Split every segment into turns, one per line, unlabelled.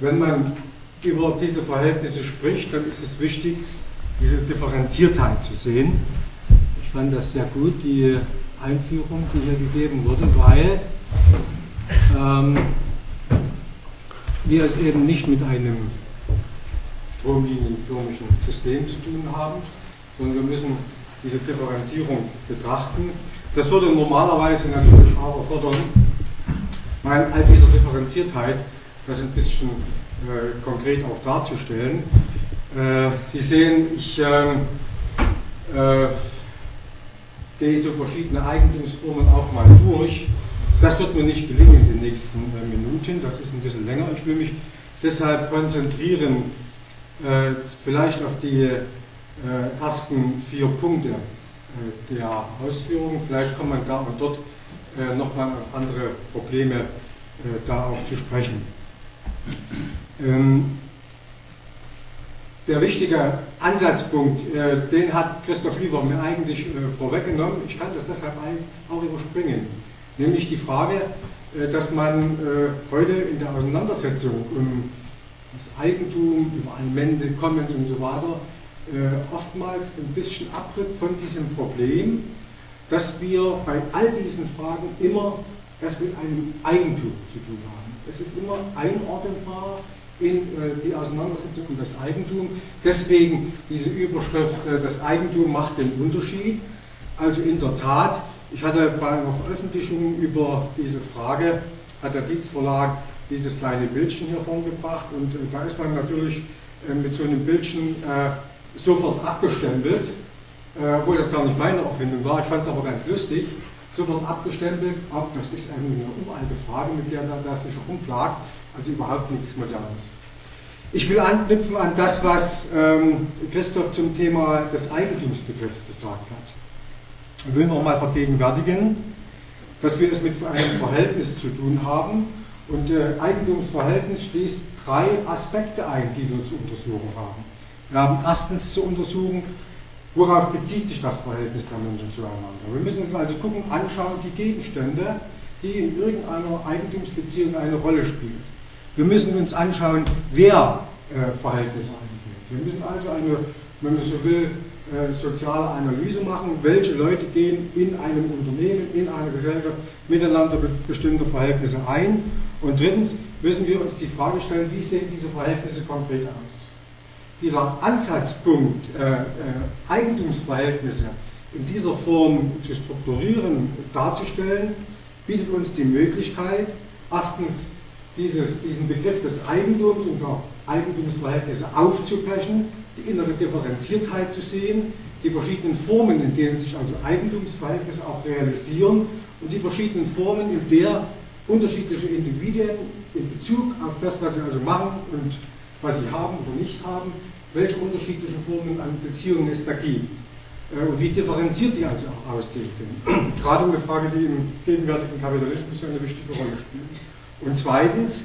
wenn man über diese Verhältnisse spricht, dann ist es wichtig, diese Differenziertheit zu sehen. Ich fand das sehr gut, die Einführung, die hier gegeben wurde, weil ähm, wir es eben nicht mit einem stromlinienförmigen System zu tun haben, sondern wir müssen diese Differenzierung betrachten. Das würde normalerweise natürlich auch erfordern, mal all dieser Differenziertheit das ein bisschen äh, konkret auch darzustellen. Äh, Sie sehen, ich ähm, äh, gehe so verschiedene Eigentumsformen auch mal durch. Das wird mir nicht gelingen in den nächsten äh, Minuten, das ist ein bisschen länger. Ich will mich deshalb konzentrieren, äh, vielleicht auf die ersten vier Punkte der Ausführung. Vielleicht kommt man da und dort nochmal auf andere Probleme da auch zu sprechen. Ähm, der wichtige Ansatzpunkt, äh, den hat Christoph Lieber mir eigentlich äh, vorweggenommen. Ich kann das deshalb auch überspringen. Nämlich die Frage, äh, dass man heute in der Auseinandersetzung um das Eigentum, über Alimente, Commons und so weiter, oftmals ein bisschen abtritt von diesem Problem, dass wir bei all diesen Fragen immer es mit einem Eigentum zu tun haben. Es ist immer einordnbar in äh, die Auseinandersetzung um das Eigentum. Deswegen diese Überschrift, äh, das Eigentum macht den Unterschied. Also in der Tat, ich hatte bei einer Veröffentlichung über diese Frage, hat der Dietz Verlag dieses kleine Bildchen hier vorgebracht und äh, da ist man natürlich mit so einem Bildchen sofort abgestempelt, obwohl das gar nicht meine Erfindung war, ich fand es aber ganz lustig sofort abgestempelt, ab, das ist eine uralte Frage, mit der er sich herumplagt, also überhaupt nichts Modernes. Ich will anknüpfen an das, was ähm, Christoph zum Thema des Eigentumsbegriffs gesagt hat. Ich will nochmal vergegenwärtigen, dass wir es mit einem Verhältnis zu tun haben und äh, Eigentumsverhältnis schließt drei Aspekte ein, die wir zu untersuchen haben. Wir haben erstens zu untersuchen, Worauf bezieht sich das Verhältnis der Menschen zueinander? Wir müssen uns also gucken, anschauen, die Gegenstände, die in irgendeiner Eigentumsbeziehung eine Rolle spielen. Wir müssen uns anschauen, wer äh, Verhältnisse einnimmt. Wir müssen also eine, wenn man so will, äh, soziale Analyse machen, welche Leute gehen in einem Unternehmen, in einer Gesellschaft miteinander bestimmte Verhältnisse ein. Und drittens müssen wir uns die Frage stellen, wie sehen diese Verhältnisse konkret aus? Dieser Ansatzpunkt, äh, äh, Eigentumsverhältnisse in dieser Form zu strukturieren, darzustellen, bietet uns die Möglichkeit, erstens dieses, diesen Begriff des Eigentums und der Eigentumsverhältnisse aufzubrechen, die innere Differenziertheit zu sehen, die verschiedenen Formen, in denen sich also Eigentumsverhältnisse auch realisieren und die verschiedenen Formen, in der unterschiedliche Individuen in Bezug auf das, was sie also machen und was sie haben oder nicht haben, welche unterschiedlichen Formen an Beziehungen es da gibt äh, und wie differenziert die also auch aussehen können. Gerade eine Frage, die im gegenwärtigen Kapitalismus eine wichtige Rolle spielt. Und zweitens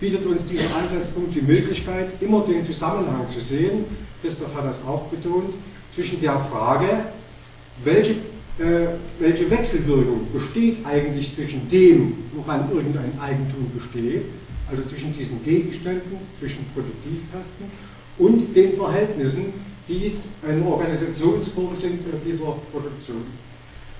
bietet uns dieser Ansatzpunkt die Möglichkeit, immer den Zusammenhang zu sehen, Christoph hat das auch betont, zwischen der Frage, welche, äh, welche Wechselwirkung besteht eigentlich zwischen dem, woran irgendein Eigentum besteht, also zwischen diesen Gegenständen, zwischen Produktivkräften und den Verhältnissen, die eine Organisationsform sind dieser Produktion.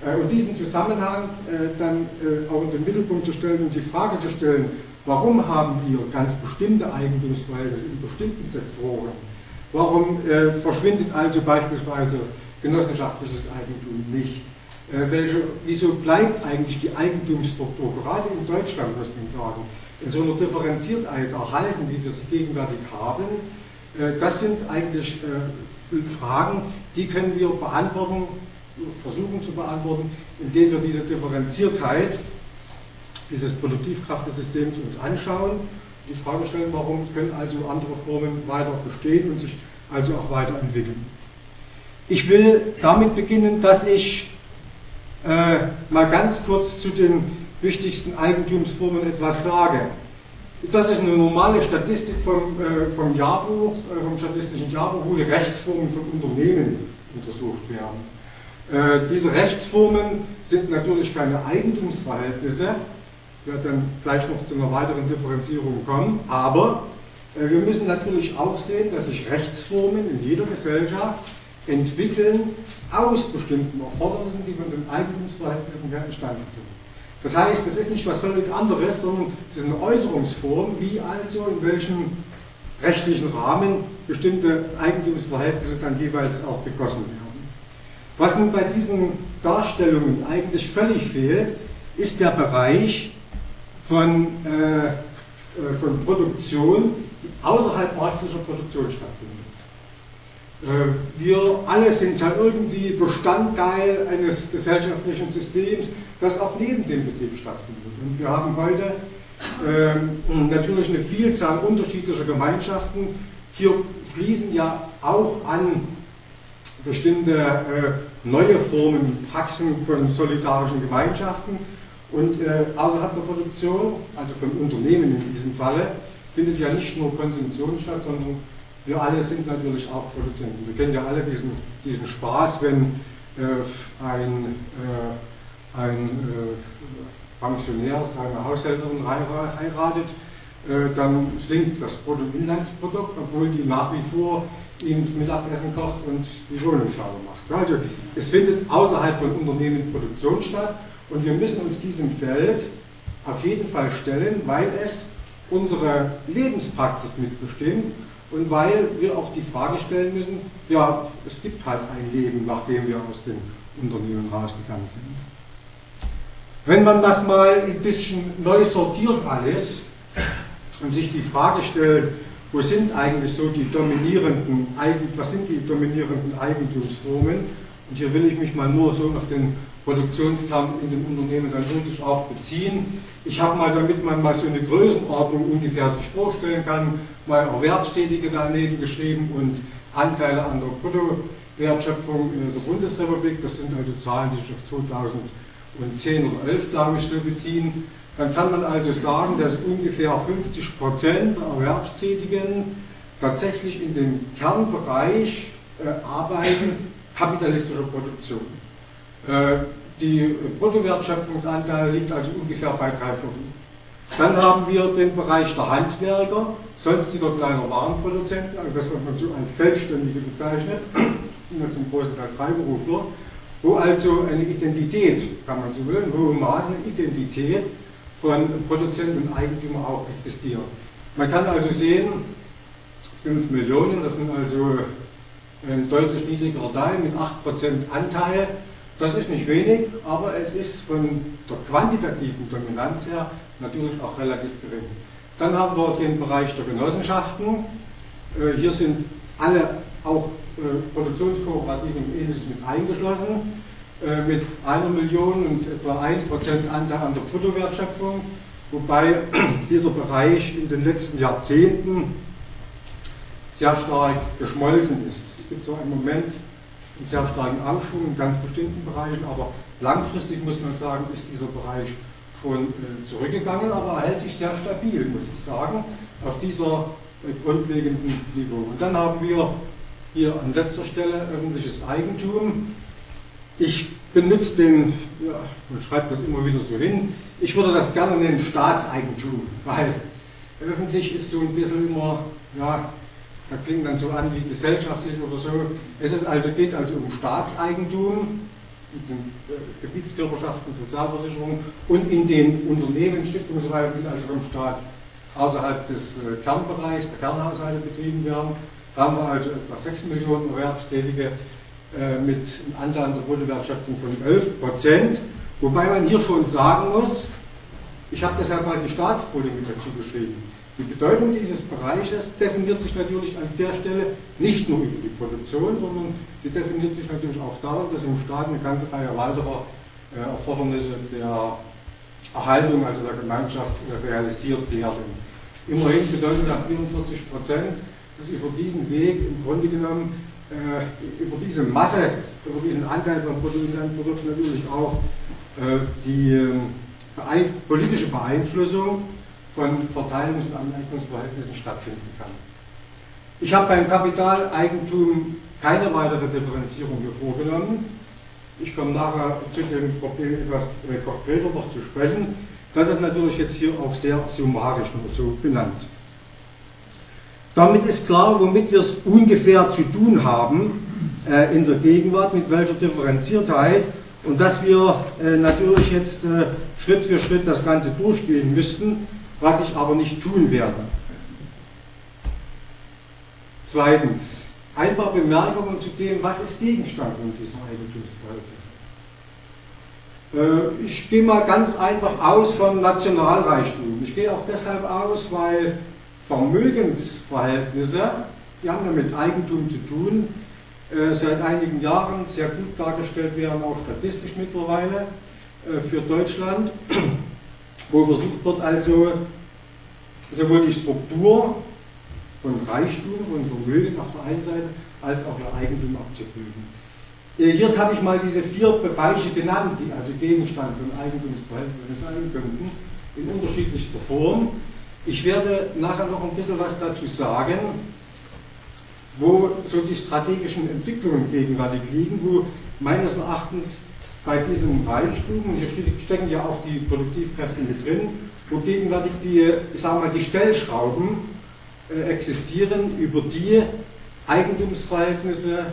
Äh, und diesen Zusammenhang äh, dann äh, auch in den Mittelpunkt zu stellen und die Frage zu stellen, warum haben wir ganz bestimmte Eigentumsverhältnisse in bestimmten Sektoren? Warum verschwindet also beispielsweise genossenschaftliches Eigentum nicht? Welche, wieso bleibt eigentlich die Eigentumsstruktur, gerade in Deutschland muss man sagen, in so einer Differenziertheit erhalten, wie wir sie gegenwärtig haben? Äh, das sind eigentlich äh, Fragen, die können wir beantworten, versuchen zu beantworten, indem wir diese Differenziertheit dieses Produktivkraftesystems uns anschauen, die Frage stellen, warum können also andere Formen weiter bestehen und sich also auch weiterentwickeln. Ich will damit beginnen, dass ich äh, mal ganz kurz zu den wichtigsten Eigentumsformen etwas sage. Das ist eine normale Statistik vom, äh, vom Jahrbuch, äh, vom statistischen Jahrbuch, wo die Rechtsformen von Unternehmen untersucht werden. Äh, diese Rechtsformen sind natürlich keine Eigentumsverhältnisse, werde dann gleich noch zu einer weiteren Differenzierung kommen. Aber äh, wir müssen natürlich auch sehen, dass sich Rechtsformen in jeder Gesellschaft entwickeln aus bestimmten Erfordernissen, die von den Eigentumsverhältnissen her entstanden sind. Das heißt, das ist nicht was völlig anderes, sondern es ist eine Äußerungsform, wie also in welchem rechtlichen Rahmen bestimmte Eigentumsverhältnisse dann jeweils auch begossen werden. Was nun bei diesen Darstellungen eigentlich völlig fehlt, ist der Bereich von, äh, äh von Produktion, die außerhalb marktlicher Produktion stattfindet. Äh, wir alle sind ja irgendwie Bestandteil eines gesellschaftlichen Systems, das auch neben dem Betrieb stattfindet. Und wir haben heute ähm, natürlich eine Vielzahl unterschiedlicher Gemeinschaften. Hier schließen ja auch an bestimmte äh, neue Formen, Praxen von solidarischen Gemeinschaften. Und äh, außerhalb der Produktion, also von Unternehmen in diesem Falle, findet ja nicht nur Konsumtion statt, sondern wir alle sind natürlich auch Produzenten. Wir kennen ja alle diesen, diesen Spaß, wenn äh, ein, äh, ein äh, Pensionär seine Haushälterin heiratet, äh, dann sinkt das Bruttoinlandsprodukt, obwohl die nach wie vor ihm Mittagessen kocht und die Wohnung sauber macht. Also es findet außerhalb von Unternehmen Produktion statt und wir müssen uns diesem Feld auf jeden Fall stellen, weil es unsere Lebenspraxis mitbestimmt und weil wir auch die Frage stellen müssen, ja, es gibt halt ein Leben, nachdem wir aus dem Unternehmen rausgegangen sind. Wenn man das mal ein bisschen neu sortiert alles und sich die Frage stellt, wo sind eigentlich so die dominierenden, was sind die dominierenden Eigentumsformen? Und hier will ich mich mal nur so auf den Produktionskern in den Unternehmen dann wirklich auch beziehen. Ich habe mal, damit man mal so eine Größenordnung ungefähr sich vorstellen kann, mal Erwerbstätige daneben geschrieben und Anteile an der Bruttowertschöpfung in der Bundesrepublik. Das sind also Zahlen, die sich auf 2010 oder 11, glaube ich, beziehen. Dann kann man also sagen, dass ungefähr 50 Prozent der Erwerbstätigen tatsächlich in dem Kernbereich äh, arbeiten kapitalistischer Produktion. Äh, die Bruttowertschöpfungsanteil liegt also ungefähr bei drei Viertel. Dann haben wir den Bereich der Handwerker, sonstiger kleiner Warenproduzenten, also das, was man so als Selbstständige bezeichnet, sind ja zum großen Teil Freiberufler, wo also eine Identität, kann man so in hohem Maße eine Identität von Produzenten und Eigentümer auch existiert. Man kann also sehen, 5 Millionen, das sind also ein deutlich niedrigerer Teil mit 8% Anteil das ist nicht wenig, aber es ist von der quantitativen Dominanz her natürlich auch relativ gering. Dann haben wir den Bereich der Genossenschaften. Äh, hier sind alle auch äh, Produktionskooperativen und ähnliches mit eingeschlossen, äh, mit einer Million und etwa 1% Anteil an der Bruttowertschöpfung, wobei dieser Bereich in den letzten Jahrzehnten sehr stark geschmolzen ist. Es gibt so einen Moment, einen sehr starken Aufschwung in ganz bestimmten Bereichen, aber langfristig muss man sagen, ist dieser Bereich schon äh, zurückgegangen, aber er hält sich sehr stabil, muss ich sagen, auf dieser äh, grundlegenden Niveau. Und dann haben wir hier an letzter Stelle öffentliches Eigentum. Ich benutze den, ja, man schreibt das immer wieder so hin, ich würde das gerne nennen Staatseigentum, weil öffentlich ist so ein bisschen immer, ja, das klingt dann so an wie gesellschaftlich oder so. Es ist also, geht also um Staatseigentum, in den äh, Gebietskörperschaften, Sozialversicherungen und in den Unternehmen, Stiftungsreihen, die also vom Staat außerhalb des äh, Kernbereichs, der Kernhaushalte betrieben werden. Da haben wir also etwa 6 Millionen Erwerbstätige äh, mit einem Anteil an der Bruttowertschöpfung von 11 Prozent. Wobei man hier schon sagen muss, ich habe deshalb mal die Staatspolitik dazu geschrieben. Die Bedeutung dieses Bereiches definiert sich natürlich an der Stelle nicht nur über die Produktion, sondern sie definiert sich natürlich auch darin, dass im Staat eine ganze Reihe weiterer äh, Erfordernisse der Erhaltung, also der Gemeinschaft, äh, realisiert werden. Immerhin bedeutet das 44 Prozent, dass über diesen Weg im Grunde genommen äh, über diese Masse, über diesen Anteil vom Bruttoinlandsprodukt natürlich auch äh, die ähm, beein politische Beeinflussung von Verteilungs- und Aneignungsverhältnissen stattfinden kann. Ich habe beim Kapitaleigentum keine weitere Differenzierung hier vorgenommen. Ich komme nachher zu dem Problem etwas äh, konkreter noch zu sprechen. Das ist natürlich jetzt hier auch sehr summarisch nur so benannt. Damit ist klar, womit wir es ungefähr zu tun haben äh, in der Gegenwart, mit welcher Differenziertheit und dass wir äh, natürlich jetzt äh, Schritt für Schritt das Ganze durchgehen müssten, was ich aber nicht tun werde. Zweitens, ein paar Bemerkungen zu dem, was ist Gegenstand in diesem Eigentumsverhältnis. Äh, ich gehe mal ganz einfach aus vom Nationalreichtum. Ich gehe auch deshalb aus, weil Vermögensverhältnisse, die haben ja mit Eigentum zu tun, äh, seit einigen Jahren sehr gut dargestellt werden, auch statistisch mittlerweile äh, für Deutschland, wo versucht wird also sowohl die Struktur von Reichtum und Vermögen auf der einen Seite als auch ihr Eigentum abzuprüfen. Äh, hier habe ich mal diese vier Bereiche genannt, die also Gegenstand von Eigentumsverhältnissen sein könnten, in unterschiedlichster Form. Ich werde nachher noch ein bisschen was dazu sagen, wo so die strategischen Entwicklungen gegenwärtig liegen, wo meines Erachtens bei diesem Reichtum, hier stecken ja auch die Produktivkräfte mit drin, wo gegenwärtig die, ich sage mal, die Stellschrauben äh, existieren, über die Eigentumsverhältnisse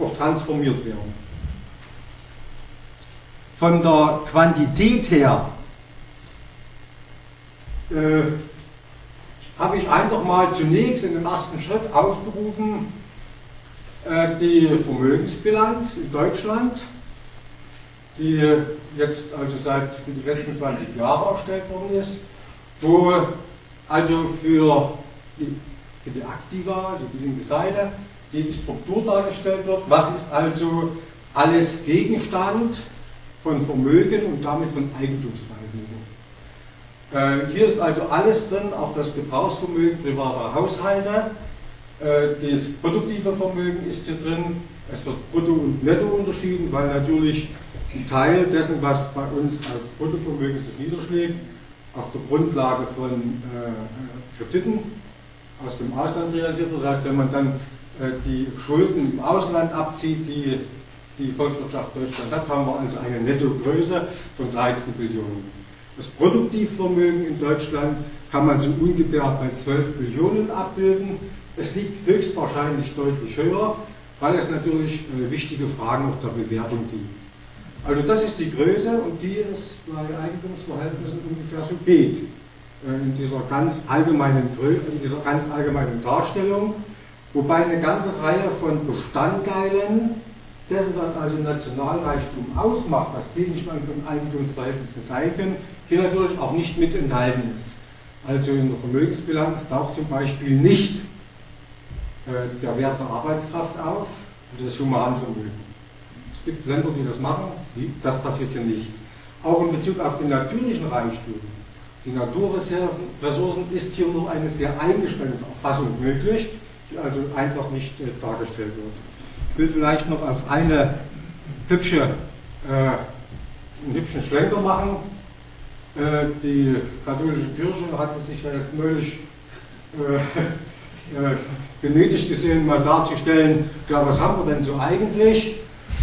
auch transformiert werden. Von der Quantität her äh, habe ich einfach mal zunächst in dem ersten Schritt aufgerufen äh, die Vermögensbilanz in Deutschland, die jetzt also seit die letzten 20 Jahre erstellt worden ist, wo also für die, für die Aktiva, also die linke Seite, die Struktur dargestellt wird. Was ist also alles Gegenstand von Vermögen und damit von Eigentumsverhältnissen? Äh, hier ist also alles drin, auch das Gebrauchsvermögen privater Haushalte. Äh, das produktive Vermögen ist hier drin. Es wird Brutto und Netto unterschieden, weil natürlich ein Teil dessen, was bei uns als Bruttovermögen sich niederschlägt, auf der Grundlage von äh, Krediten aus dem Ausland realisiert wird. Das heißt, wenn man dann die Schulden im Ausland abzieht, die die Volkswirtschaft Deutschland hat, haben wir also eine Nettogröße von 13 Billionen. Das Produktivvermögen in Deutschland kann man so ungefähr bei 12 Billionen abbilden. Es liegt höchstwahrscheinlich deutlich höher, weil es natürlich wichtige Fragen auch der Bewertung gibt. Also das ist die Größe und die es bei Eigentumsverhältnissen ungefähr so geht. Äh, in dieser ganz allgemeinen, in dieser ganz allgemeinen Darstellung, wobei eine ganze Reihe von Bestandteilen dessen, was also Nationalreichtum ausmacht, was Gegenstand von Eigentumsverhältnissen sein können, hier natürlich auch nicht mit enthalten ist. Also in der Vermögensbilanz taucht zum Beispiel nicht äh, der Wert der Arbeitskraft auf und das Humanvermögen. Es gibt Länder, die das machen, das passiert hier nicht. Auch in Bezug auf den natürlichen Reichtum die Naturressourcen ist hier nur eine sehr eingeschränkte Erfassung möglich, die also einfach nicht äh, dargestellt wird. Ich will vielleicht noch auf eine hübsche, äh, einen hübschen Schlenker machen. Äh, die katholische Kirche hatte sich ja jetzt neulich äh, äh, genötigt gesehen, mal darzustellen, ja, was haben wir denn so eigentlich?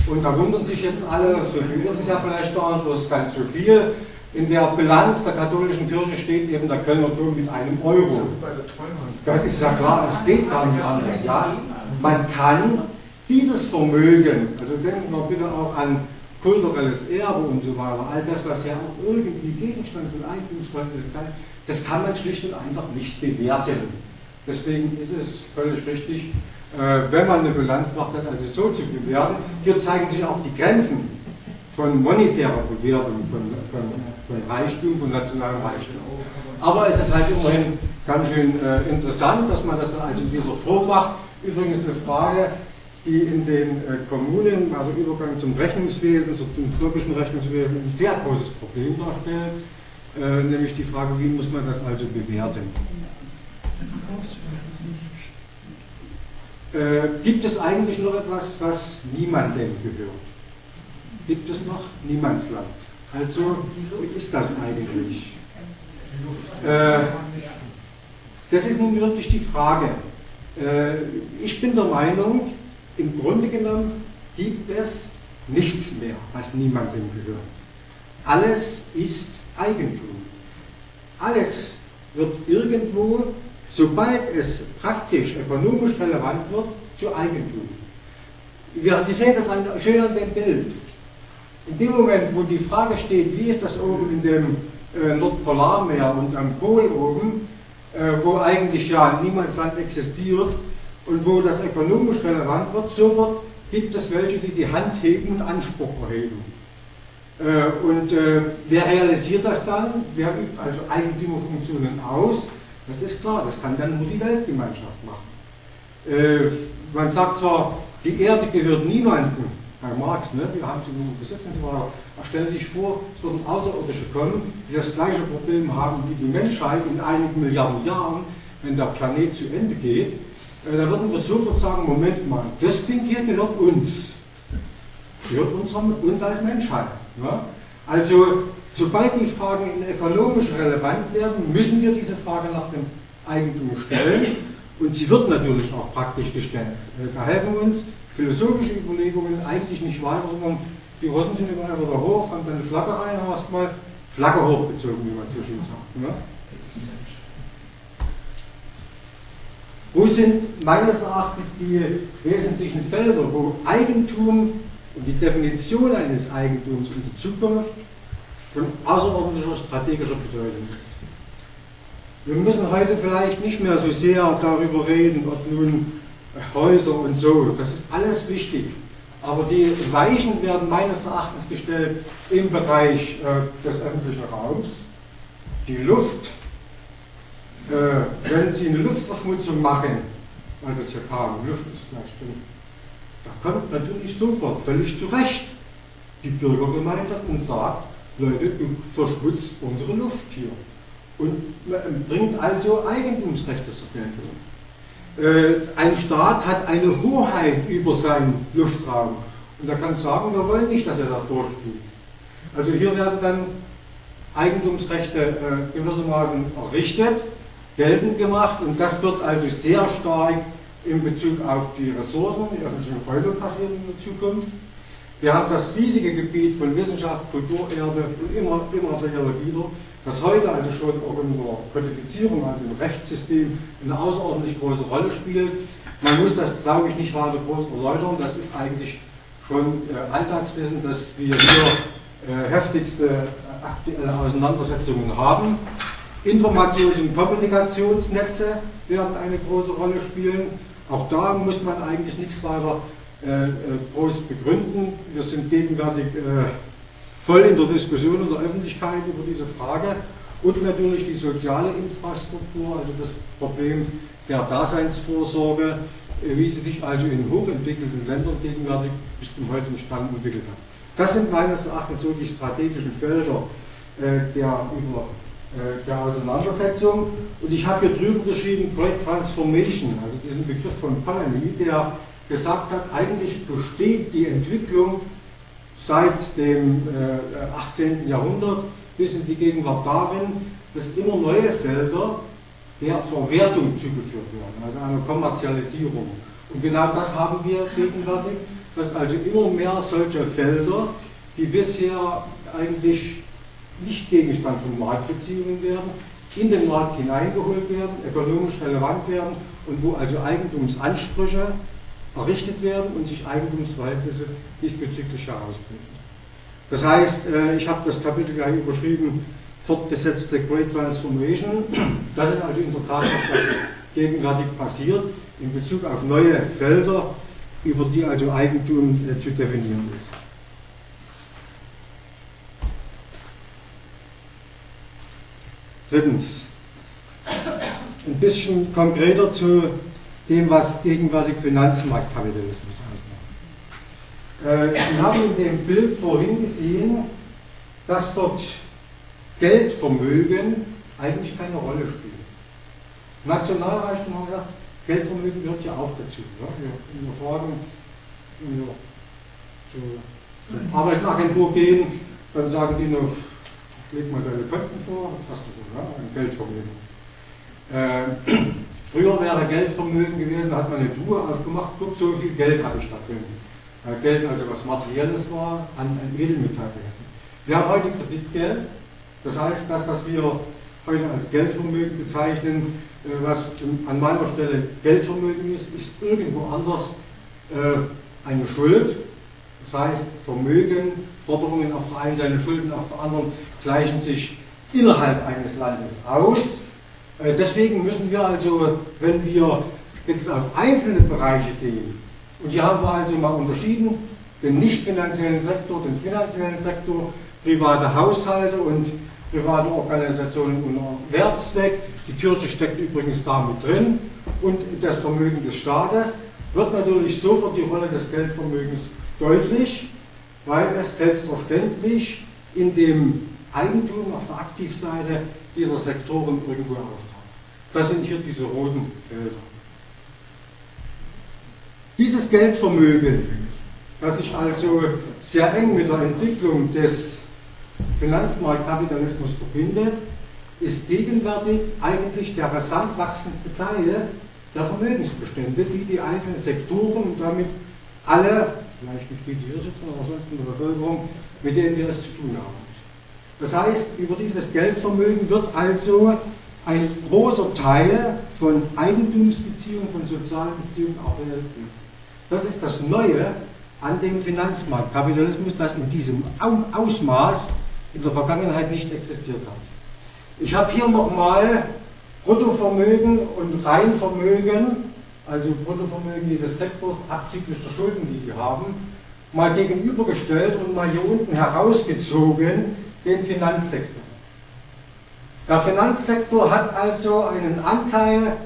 Und da wundern sich jetzt alle, so viel ist es ja vielleicht gar nicht, das ist ganz so viel. In der Bilanz der katholischen Kirche steht eben der Kölner Dom mit einem Euro. Das ist ja klar, es geht gar nicht anders. Ja? Man kann dieses Vermögen, also denken wir bitte auch an kulturelles Erbe und so weiter, all das, was ja auch irgendwie Gegenstand von Eigentumsverhältnissen ist, das kann man schlicht und einfach nicht bewerten. Deswegen ist es völlig richtig, äh, wenn man eine Bilanz macht, das also so zu bewerten. Hier zeigen sich auch die Grenzen von monetärer Bewertung von, von, von Reichtum, von nationalem Reichtum. Aber es ist halt immerhin ganz schön äh, interessant, dass man das dann also in dieser Form macht. Übrigens eine Frage, die in den äh, Kommunen, also Übergang zum Rechnungswesen, zum türkischen Rechnungswesen, ein sehr großes Problem darstellt, äh, nämlich die Frage, wie muss man das also bewerten. Äh, gibt es eigentlich noch etwas, was niemandem gehört? Gibt es noch Niemandsland? Also, wie ist das eigentlich? Das ist nun wirklich die Frage. Ich bin der Meinung, im Grunde genommen gibt es nichts mehr, was niemandem gehört. Alles ist Eigentum. alles wird irgendwo, sobald es praktisch ökonomisch relevant wird, zu Eigentum. Wir, sehen das an, schön an dem Bild. In dem Moment, wo die Frage steht, wie ist das oben in dem äh, Nordpolarmeer und am Pol oben, äh, wo eigentlich ja Niemandsland existiert und wo das ökonomisch relevant wird, sofort gibt es welche, die die Hand heben und Anspruch erheben. Äh, und äh, wer realisiert das dann? Wer übt also Eigentümerfunktionen aus? Das ist klar, das kann dann nur die Weltgemeinschaft machen. Äh, man sagt zwar, die Erde gehört niemandem, bei Marx, ne? wir haben sie nur gesetzt und so weiter, er stellt sich vor, es würden Außerirdische kommen, die das gleiche Problem haben wie die Menschheit in einigen Milliarden Jahren, wenn der Planet zu Ende geht, äh, dann würden wir sofort sagen, Moment mal, das Ding hier gehört uns. Gehört uns, uns als Menschheit. Ne? Also, sobald die Fragen ökonomisch relevant werden, müssen wir diese Frage nach dem Eigentum stellen. Und sie wird natürlich auch praktisch gestellt. Äh, da helfen uns philosophische Überlegungen eigentlich nicht weiter, sondern die Russen sind immer einfach da hoch, haben dann eine Flagge rein, erstmal Flagge hochgezogen, wie man so schön sagt. Ne? Wo sind meines Erachtens die wesentlichen Felder, wo Eigentum und die Definition eines Eigentums in der Zukunft von außerordentlicher strategischer Bedeutung ist? Wir müssen heute vielleicht nicht mehr so sehr darüber reden, ob nun Häuser und so, das ist alles wichtig. Aber die Weichen werden meines Erachtens gestellt im Bereich äh, des öffentlichen Raums. Die Luft, äh, wenn Sie eine Luftverschmutzung machen, weil das hier kam, Luft ist gleich drin, da kommt natürlich sofort völlig zurecht die Bürgergemeinschaft und sagt, Leute, du verschmutzt unsere Luft hier. Und bringt also Eigentumsrechte zur Geltung. Äh, ein Staat hat eine Hoheit über seinen Luftraum. Und er kann sagen, wir wollen nicht, dass er da durchfliegt. Also hier werden dann Eigentumsrechte äh, gewissermaßen errichtet, geltend gemacht und das wird also sehr stark in Bezug auf die Ressourcen, die öffentlichen Räume passieren in der Zukunft. Wir haben das riesige Gebiet von Wissenschaft, Kultur, Erde und immer, immer wieder das heute also schon auch in der Kodifizierung, also im Rechtssystem, eine außerordentlich große Rolle spielt. Man muss das, glaube ich, nicht weiter groß erläutern. Das ist eigentlich schon äh, Alltagswissen, dass wir hier äh, heftigste aktuelle Auseinandersetzungen haben. Informations- und Kommunikationsnetze werden eine große Rolle spielen. Auch da muss man eigentlich nichts weiter äh, äh groß begründen. Wir sind gegenwärtig äh, voll in der Diskussion in der Öffentlichkeit über diese Frage und natürlich die soziale Infrastruktur, also das Problem der Daseinsvorsorge, wie sie sich also in hochentwickelten Ländern gegenwärtig bis zum heutigen Stand entwickelt hat. Das sind meines Erachtens so die strategischen Felder der, über, der Auseinandersetzung. Und ich habe hier drüber geschrieben Great Transformation, also diesen Begriff von Polanyi, der gesagt hat, eigentlich besteht die Entwicklung seit dem äh, 18. Jahrhundert bis in die Gegenwart darin, dass immer neue Felder der Verwertung zugeführt werden, also einer Kommerzialisierung. Und genau das haben wir gegenwärtig, dass also immer mehr solche Felder, die bisher eigentlich nicht Gegenstand von Marktbeziehungen werden, in den Markt hineingeholt werden, ökonomisch relevant werden und wo also Eigentumsansprüche errichtet werden und sich Eigentumsverhältnisse diesbezüglich herausbilden. Das heißt, äh, ich habe das Kapitel gleich überschrieben, fortgesetzte Great Transformation. Das ist also in der Tat was, was gegenwärtig passiert in Bezug auf neue Felder, über die also Eigentum äh, zu definieren ist. Drittens, ein bisschen konkreter zu dem, was gegenwärtig Finanzmarktkapitalismus ausmacht. Äh, Sie haben in dem Bild vorhin gesehen, dass dort Geldvermögen eigentlich keine Rolle spielt. Nationalreichtum haben gesagt, Geldvermögen gehört ja auch dazu. Ja? Wir, wir fragen, wenn wir zur Arbeitsagentur gehen, dann sagen die noch, leg mal deine Konten vor, hast du wohl, ja? ein Geldvermögen. Äh, Früher wäre Geldvermögen gewesen, da hat man eine Truhe aufgemacht, guckt, so viel Geld habe ich da drin. Geld also was Materielles war, an, an Edelmetallwerten. Wir haben heute Kreditgeld, das heißt, das, was wir heute als Geldvermögen bezeichnen. Äh, was an meiner Stelle Geldvermögen ist, ist irgendwo anders äh, eine Schuld. Das heißt, Vermögen, Forderungen auf der einen Seite, Schulden auf der anderen gleichen sich innerhalb eines Landes aus. Äh, deswegen müssen wir also, wenn wir jetzt auf einzelne Bereiche gehen, und hier haben wir also mal unterschieden, den nicht finanziellen Sektor, den finanziellen Sektor, private Haushalte und private Organisationen unter Werbezweck. Die Kirche steckt übrigens da mit drin und das Vermögen des Staates wird natürlich sofort die Rolle des Geldvermögens deutlich, weil es selbstverständlich in dem Eigentum auf der Aktivseite dieser Sektoren irgendwo auftaucht. Das sind hier diese roten Felder. Dieses Geldvermögen, das sich also sehr eng mit der Entwicklung des Finanzmarktkapitalismus verbindet, ist gegenwärtig eigentlich der rasant wachsendste Teil der Vermögensbestände, die die einzelnen Sektoren und damit alle, vielleicht nicht die hier sitzen, aber sonst in der Bevölkerung, mit denen wir es zu tun haben. Das heißt, über dieses Geldvermögen wird also ein großer Teil von Eigentumsbeziehungen, von sozialen Beziehungen auch realisiert. Das ist das Neue an dem Finanzmarktkapitalismus, das in diesem Ausmaß in der Vergangenheit nicht existiert hat. Ich habe hier nochmal Bruttovermögen und Reinvermögen, also Bruttovermögen jedes Sektors abzüglich der Schulden, die die haben, mal gegenübergestellt und mal hier unten herausgezogen den Finanzsektor. Der Finanzsektor hat also einen Anteil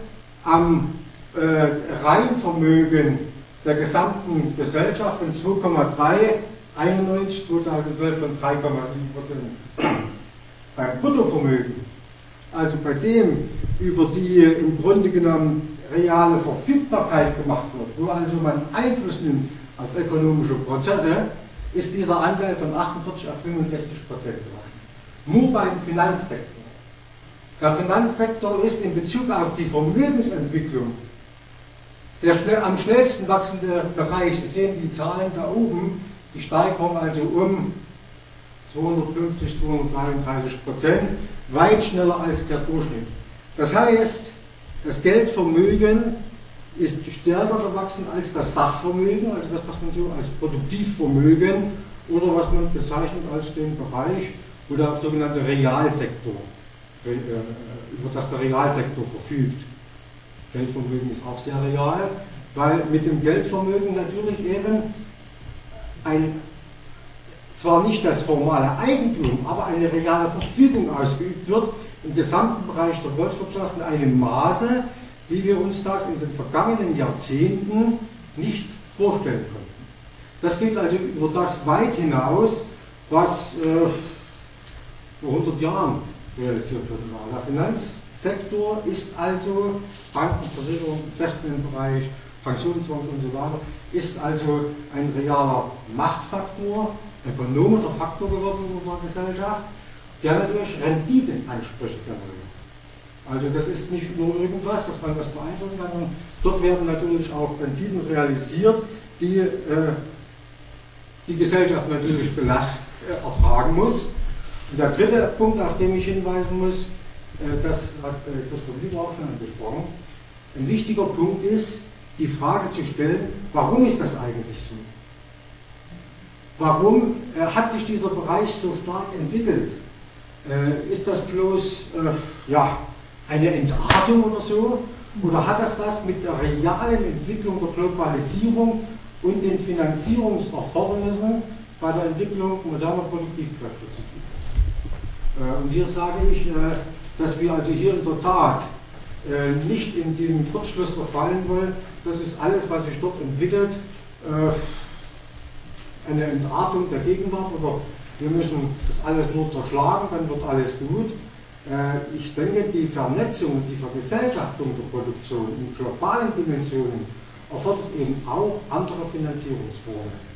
am äh, Reinvermögen der gesamten Gesellschaft von 2,3, 91, 2012 von 3,7 Prozent. Beim Bruttovermögen, also bei dem, über die im Grunde genommen reale Verfügbarkeit gemacht wird, wo also man Einfluss nimmt auf ökonomische Prozesse, ist dieser Anteil von 48 auf 65 Prozent gewachsen. Nur beim Finanzsektor. Der Finanzsektor ist in Bezug auf die Vermögensentwicklung der schnell, am schnellsten wachsende Bereich. Sie sehen die Zahlen da oben, die Steigerung also um 250, 233 Prozent, weit schneller als der Durchschnitt. Das heißt, das Geldvermögen ist stärker gewachsen als das Sachvermögen, also das, was man so als Produktivvermögen oder was man bezeichnet als den Bereich, wo der sogenannte Realsektor, äh, über das der Realsektor verfügt. Geldvermögen ist auch sehr real, weil mit dem Geldvermögen natürlich eben ein, zwar nicht das formale Eigentum, aber eine reale Verfügung ausgeübt wird im gesamten Bereich der Volkswirtschaft in einem Maße, wie wir uns das in den vergangenen Jahrzehnten nicht vorstellen konnten. Das geht also über das weit hinaus, was äh, vor 100 Jahren realisiert worden war. Der Finanzsektor ist also Banken, Versicherung, Investmentbereich, Pensionsfonds und so weiter, ist also ein realer Machtfaktor, ökonomischer Faktor geworden in unserer Gesellschaft, der natürlich Renditenansprüche generiert. Also das ist nicht nur irgendwas, dass man das beeindrucken kann, sondern dort werden natürlich auch Renditen realisiert, die äh, die Gesellschaft natürlich belast, äh, ertragen muss. Und der dritte Punkt, auf den ich hinweisen muss, äh, das hat äh, Christoph Lieber auch schon angesprochen, ein wichtiger Punkt ist, die Frage zu stellen, warum ist das eigentlich so? Warum äh, hat sich dieser Bereich so stark entwickelt? Äh, ist das bloß äh, ja, eine Entartung oder so? Oder hat das was mit der realen Entwicklung der Globalisierung und den Finanzierungserfordernissen bei der Entwicklung moderner Produktivkräfte zu tun? Äh, und hier sage ich, äh, dass wir also hier in der Tat äh, nicht in diesen Kurzschluss verfallen wollen. Das ist alles, was sich dort entwickelt, eine Entartung der Gegenwart oder wir müssen das alles nur zerschlagen, dann wird alles gut. Äh, ich denke, die Vernetzung, die Vergesellschaftung der Produktion in globalen Dimensionen erfordert eben auch andere Finanzierungsformen.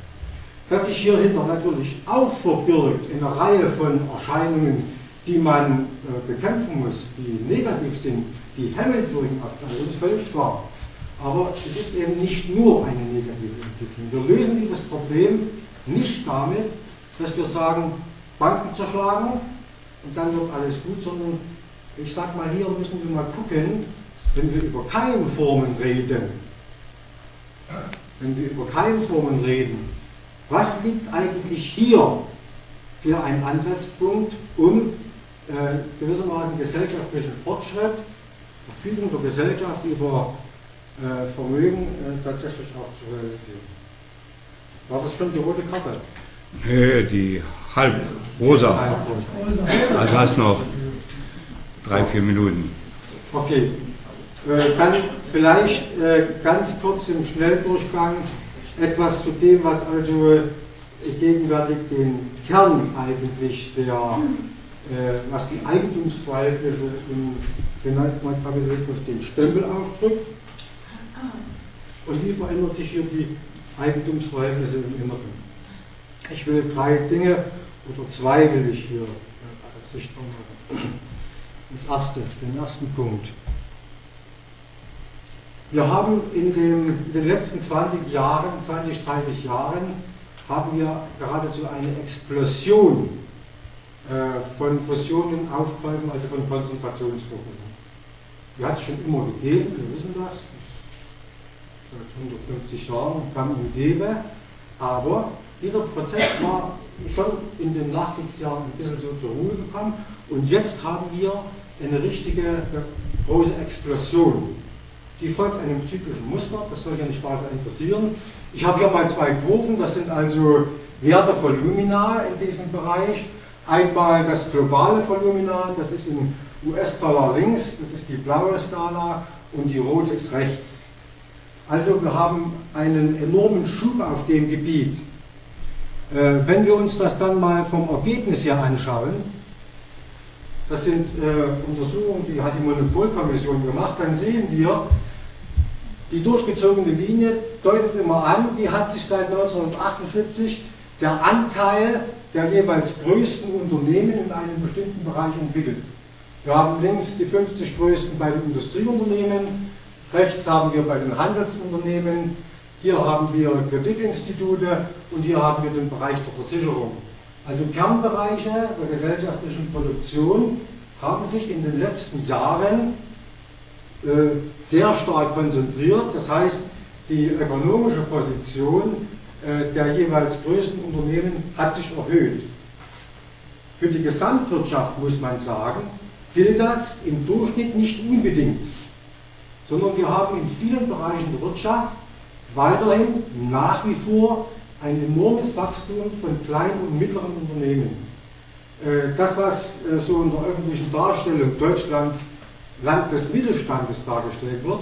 Dass sich hierhinter natürlich auch verbirgt in einer Reihe von Erscheinungen, die man äh, bekämpfen muss, die negativ sind, die hemmend wirken das ist völlig klar. Aber es ist eben nicht nur eine negative Entwicklung. Wir lösen dieses Problem nicht damit, dass wir sagen, Banken zerschlagen und dann wird alles gut, sondern ich sag mal, hier müssen wir mal gucken, wenn wir über Keimformen reden, wenn wir über Keimformen reden, was liegt eigentlich hier für ein Ansatzpunkt, um äh, gewissermaßen gesellschaftlichen Fortschritt, Verfügung der Gesellschaft über äh, Vermögen äh, tatsächlich auch zu realisieren. War das schon die rote Karte?
Nee, die halb rosa. Also hast noch drei, vier Minuten.
Okay. Äh, dann vielleicht äh, ganz kurz im Schnelldurchgang etwas zu dem, was also gegenwärtig den Kern eigentlich der, äh, was die Eigentumsverhältnisse im Finanzmarktkapitalismus den Stempel aufdrückt. Und wie verändert sich hier die Eigentumsverhältnisse im Inneren? Ich will drei Dinge oder zwei will ich hier äh, sichtbar machen. Das erste, den ersten Punkt. Wir haben in, dem, in, den letzten 20 Jahren, 20, 30 Jahren, haben wir geradezu eine Explosion äh, von Fusionen, Aufkäufen, also von Konzentrationsvorgängen. Die hat es schon immer gegeben, wir wissen das, seit 150 Jahren gang und gäbe, aber dieser Prozess war schon in den Nachkriegsjahren ein bisschen so zur Ruhe gekommen und jetzt haben wir eine richtige große Explosion. Die folgt einem typischen Muster, das soll ja nicht weiter interessieren. Ich habe hier mal zwei Kurven, das sind also Werte Volumina in diesem Bereich. Einmal das globale Volumina, das ist im US-Dollar links, das ist die blaue Skala und die rote ist rechts. Also wir haben einen enormen Schub auf dem Gebiet. Äh, wenn wir uns das dann mal vom Ergebnis her anschauen, das sind äh, Untersuchungen, die hat die Monopolkommission gemacht, dann sehen wir, die durchgezogene Linie deutet immer an, wie hat sich seit 1978 der Anteil der jeweils größten Unternehmen in einem bestimmten Bereich entwickelt. Wir haben links die 50 größten bei den Industrieunternehmen, rechts haben wir bei den Handelsunternehmen, hier haben wir Kreditinstitute und hier haben wir den Bereich der Versicherung. Also Kernbereiche der gesellschaftlichen Produktion haben sich in den letzten Jahren äh, sehr stark konzentriert. Das heißt, die ökonomische Position äh, der jeweils größten Unternehmen hat sich erhöht. Für die Gesamtwirtschaft muss man sagen, gilt das im Durchschnitt nicht unbedingt, sondern wir haben in vielen Bereichen der Wirtschaft weiterhin nach wie vor ein enormes Wachstum von kleinen und mittleren Unternehmen. Äh, das, was äh, so in der öffentlichen Darstellung Deutschland Land des Mittelstandes dargestellt wird,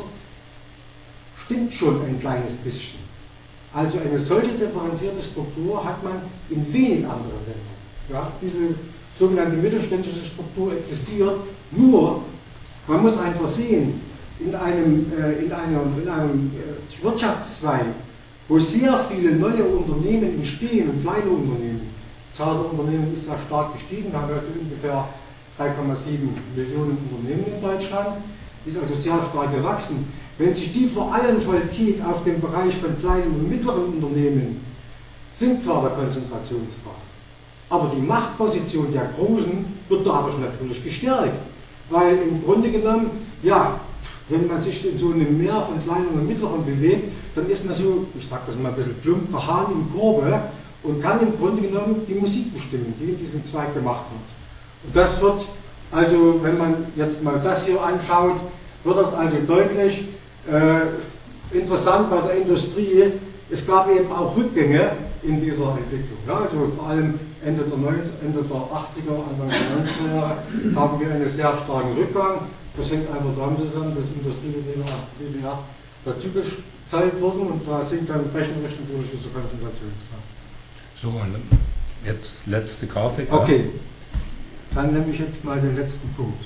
stimmt schon ein kleines bisschen. Also eine solche differenzierte Struktur hat man in wenig anderen Ländern. Ja, diese sogenannte mittelständische Struktur existiert, nur man muss einfach sehen, in einem, äh, in einem, in einem äh, Wirtschaftszweig, wo sehr viele neue Unternehmen entstehen und kleine Unternehmen, die Zahl der Unternehmen ist sehr stark gestiegen, wir haben heute ungefähr 3,7 Millionen Unternehmen in Deutschland, ist also sehr stark gewachsen. Wenn sich die vor allem vollzieht auf dem Bereich von kleinen und mittleren Unternehmen, sinkt zwar der Konzentrationsgrad, aber die Machtposition der Großen wird dadurch natürlich gestärkt. Weil im Grunde genommen, ja, wenn man sich in so einem Meer von kleinen und mittleren bewegt, dann ist man so, ich sage das mal ein bisschen plump, der Hahn im Korbe und kann im Grunde genommen die Musik bestimmen, die in diesem Zweig gemacht wird. Und das wird, also wenn man jetzt mal das hier anschaut, wird das also deutlich äh, interessant bei der Industrie. Es gab eben auch Rückgänge in dieser Entwicklung. Ja, also vor allem Ende der, 90, Ende der 80er, Anfang der 90er Jahre haben wir einen sehr starken Rückgang. Das hängt einfach damit zusammen, dass der DDR dazugezahlt wurden und da sind dann rechnerisch natürlich diese Konzentrationsgrad.
So, und jetzt letzte Grafik.
Okay, dann nehme ich jetzt mal den letzten Punkt.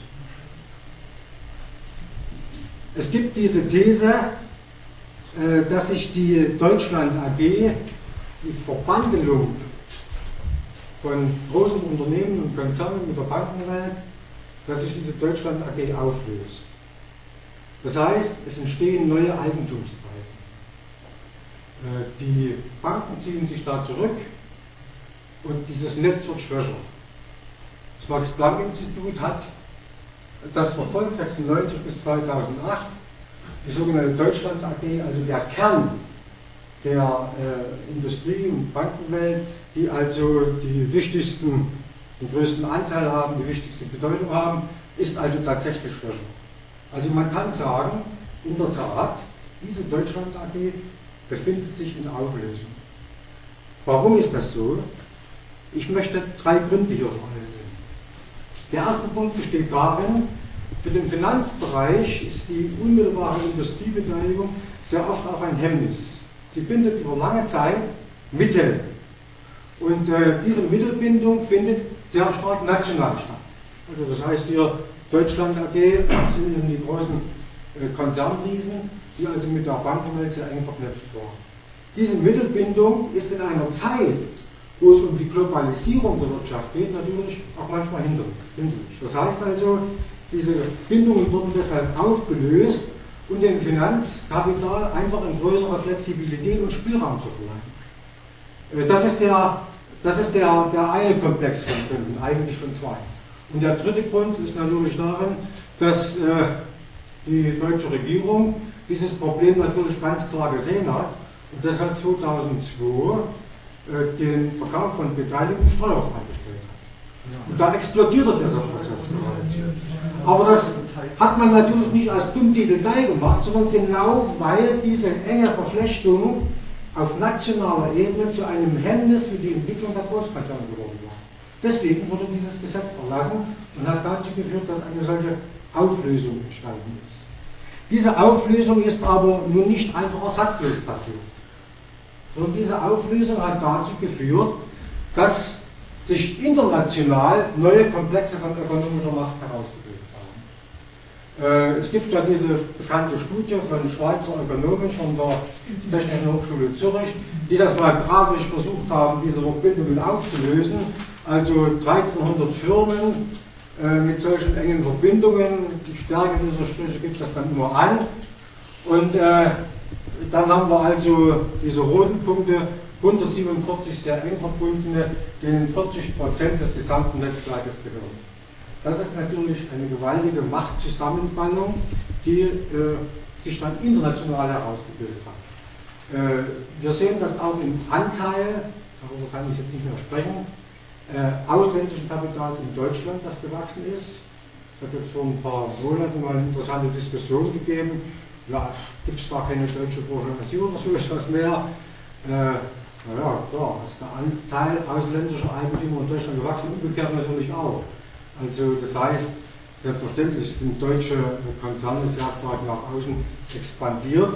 Es gibt diese These, äh, dass sich die Deutschland AG, die Verbandelung von großen Unternehmen und Konzernen mit der Bankenwelt dass sich diese Deutschland AG auflöst. Das heißt, es entstehen neue Eigentumsverhältnisse. Äh, die Banken ziehen sich da zurück und dieses Netz wird schwächer. Das Max-Planck-Institut hat das verfolgt 96 bis 2008 die sogenannte Deutschland AG, also der Kern der äh, Industrie- und Bankenwelt, die also die wichtigsten, den größten Anteil haben, die wichtigste Bedeutung haben, ist also tatsächlich Schwächer. Also man kann sagen, in der Tat, diese Deutschland AG befindet sich in Auflösung. Warum ist das so? Ich möchte drei Gründe hier vorlesen. Der erste Punkt besteht darin, für den Finanzbereich ist die unmittelbare Industriebeteiligung sehr oft auch ein Hemmnis. Sie bindet über lange Zeit Mittel. Und äh, diese Mittelbindung findet sehr stark national statt. Also das heißt hier, Deutschland AG sind eben die großen äh, Konzernriesen, die also mit der Bankenwelt sehr eng verknüpft waren. Diese Mittelbindung ist in einer Zeit, wo es um die Globalisierung der Wirtschaft geht, natürlich auch manchmal hinderlich. Das heißt also, diese Bindungen wurden deshalb aufgelöst, um dem Finanzkapital einfach eine größere Flexibilität und Spielraum zu verleihen. Äh, das ist der, das ist der, der eine Komplex von Gründen, eigentlich schon zwei. Und der dritte Grund ist natürlich darin, dass äh, die deutsche Regierung dieses Problem natürlich ganz klar gesehen hat und deshalb 2002 äh, den Verkauf von Beteiligungen steuerfrei gestellt hat. Und da explodierte dieser Prozess geradezu. Aber das hat man natürlich nicht als dumm die Detail gemacht, sondern genau weil diese enge Verflechtung auf nationaler Ebene zu einem Hemmnis für die Entwicklung der Großkonzerne geworden war. Deswegen wurde dieses Gesetz erlassen und hat dazu geführt, dass eine solche Auflösung entstanden ist. Diese Auflösung ist aber nun nicht einfach ersatzlos passiert. Und diese Auflösung hat dazu geführt, dass sich international neue Komplexe von ökonomischer Macht. Äh, es gibt ja diese bekannte Studie von Schweizer Ökonomen von der Technischen Hochschule Zürich, die das mal grafisch versucht haben, diese Verbindungen aufzulösen. Also 1300 Firmen äh, mit solchen engen Verbindungen, die Stärke dieser Striche gibt das dann immer an. Und äh, dann haben wir also diese roten Punkte, 147 sehr eng verbundene, denen 40 Prozent des gesamten Netzwerkes gehören. Das ist natürlich eine gewaltige Machtzusammenballung, die äh, sich dann international herausgebildet hat. Äh, wir sehen das auch im Anteil, darüber kann ich jetzt nicht mehr sprechen, äh, ausländischen Kapitals in Deutschland, das gewachsen ist. Es hat jetzt vor ein paar Monaten mal eine interessante Diskussion gegeben. Ja, gibt es da keine deutsche Bourgeoisie oder so etwas mehr? Äh, naja, klar, ist der Anteil ausländischer Eigentümer in Deutschland gewachsen, umgekehrt natürlich auch. Also das heißt, selbstverständlich sind deutsche Konzerne sehr stark nach außen expandiert,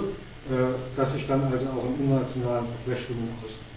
äh, dass sich dann also auch in internationalen Verflechtungen ausdrückt.